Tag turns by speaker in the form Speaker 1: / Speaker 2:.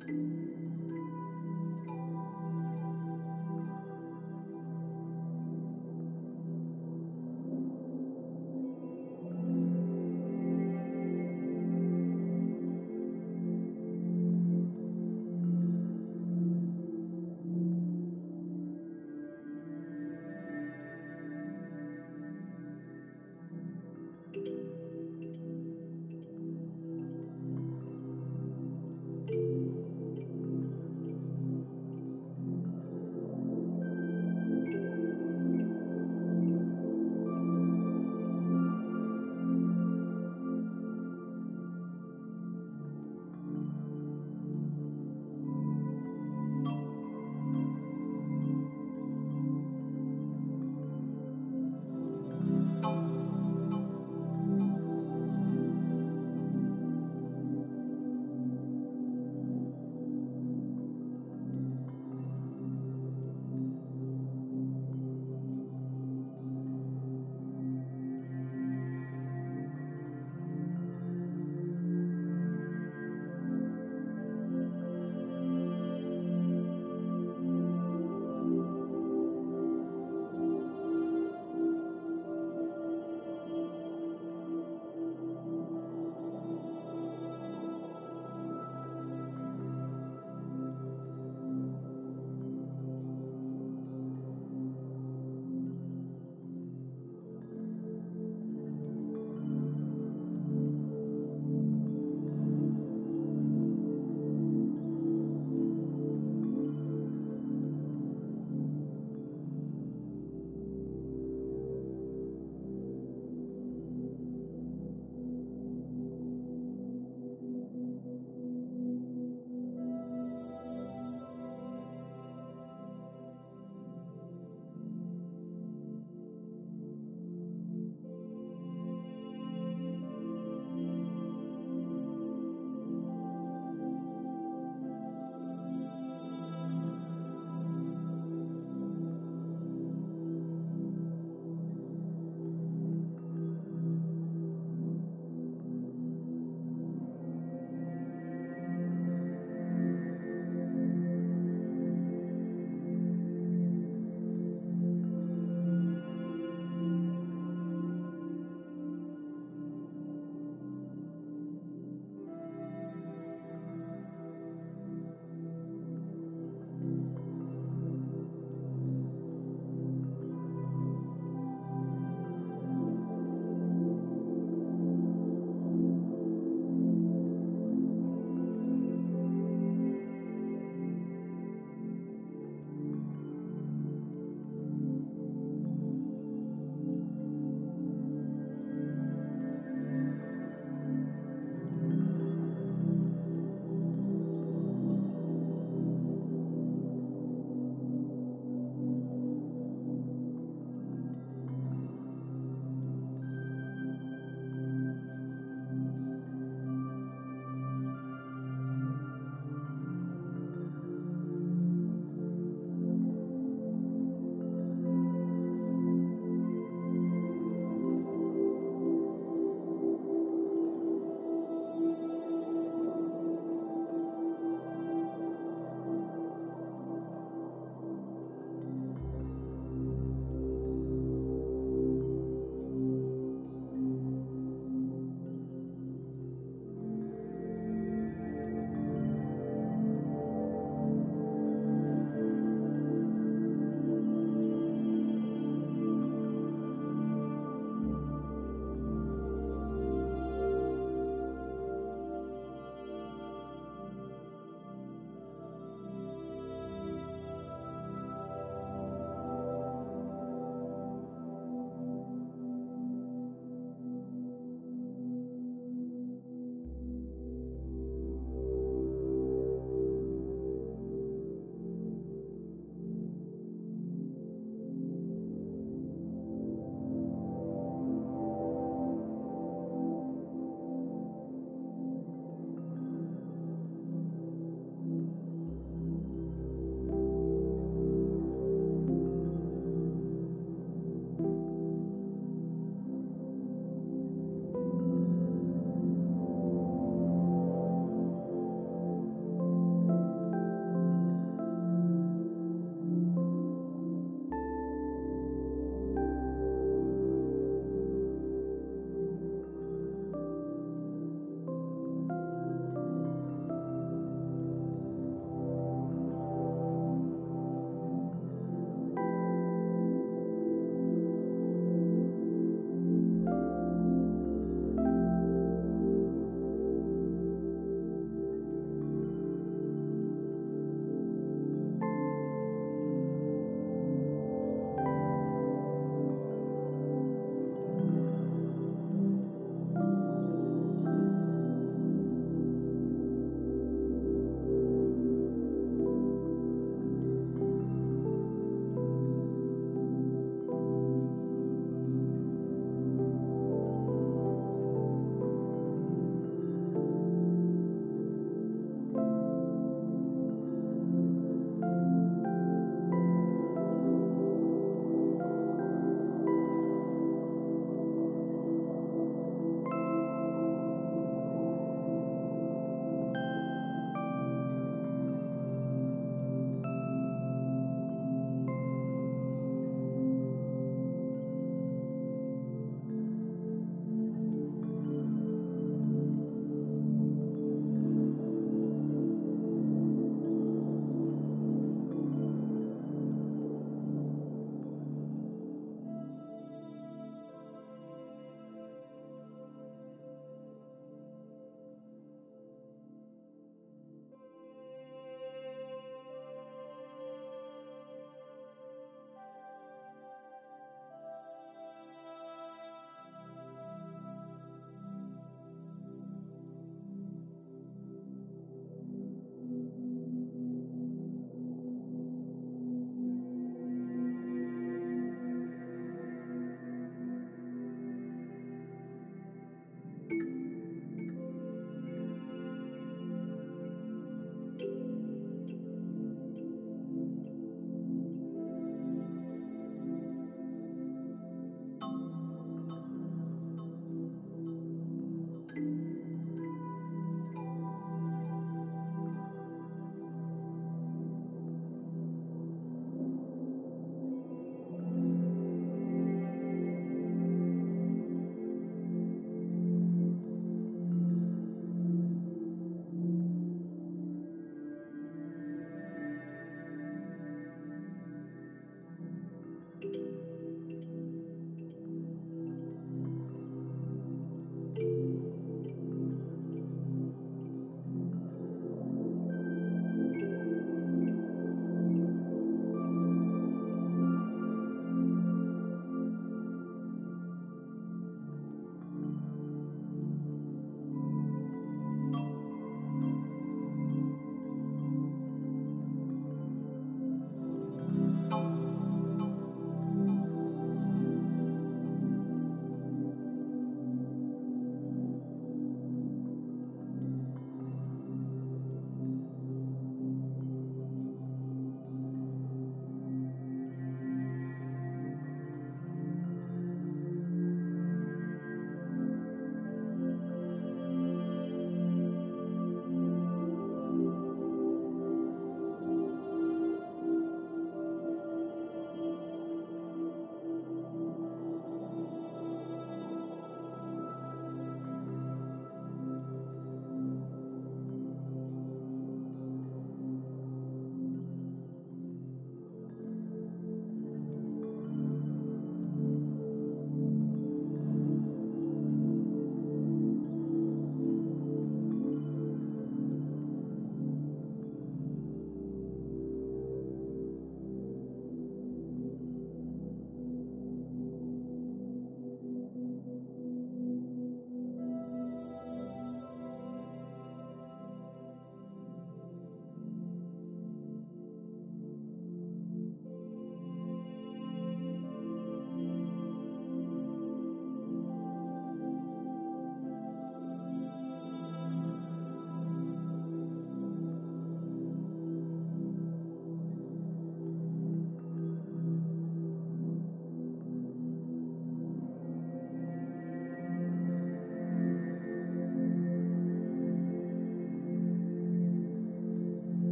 Speaker 1: thank you